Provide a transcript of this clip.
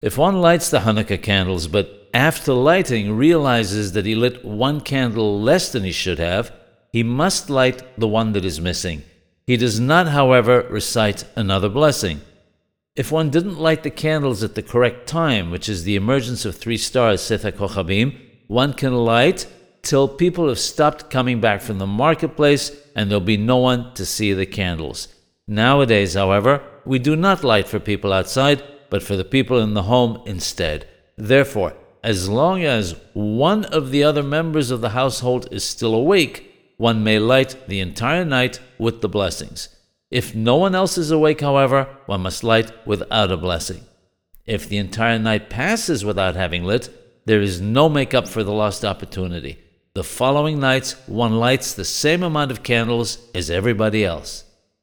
If one lights the Hanukkah candles, but after lighting realizes that he lit one candle less than he should have, he must light the one that is missing. He does not, however, recite another blessing. If one didn't light the candles at the correct time, which is the emergence of three stars, Setha Kochabim, one can light till people have stopped coming back from the marketplace and there'll be no one to see the candles. Nowadays, however, we do not light for people outside, but for the people in the home instead. Therefore, as long as one of the other members of the household is still awake, one may light the entire night with the blessings. If no one else is awake, however, one must light without a blessing. If the entire night passes without having lit, there is no make up for the lost opportunity. The following nights, one lights the same amount of candles as everybody else.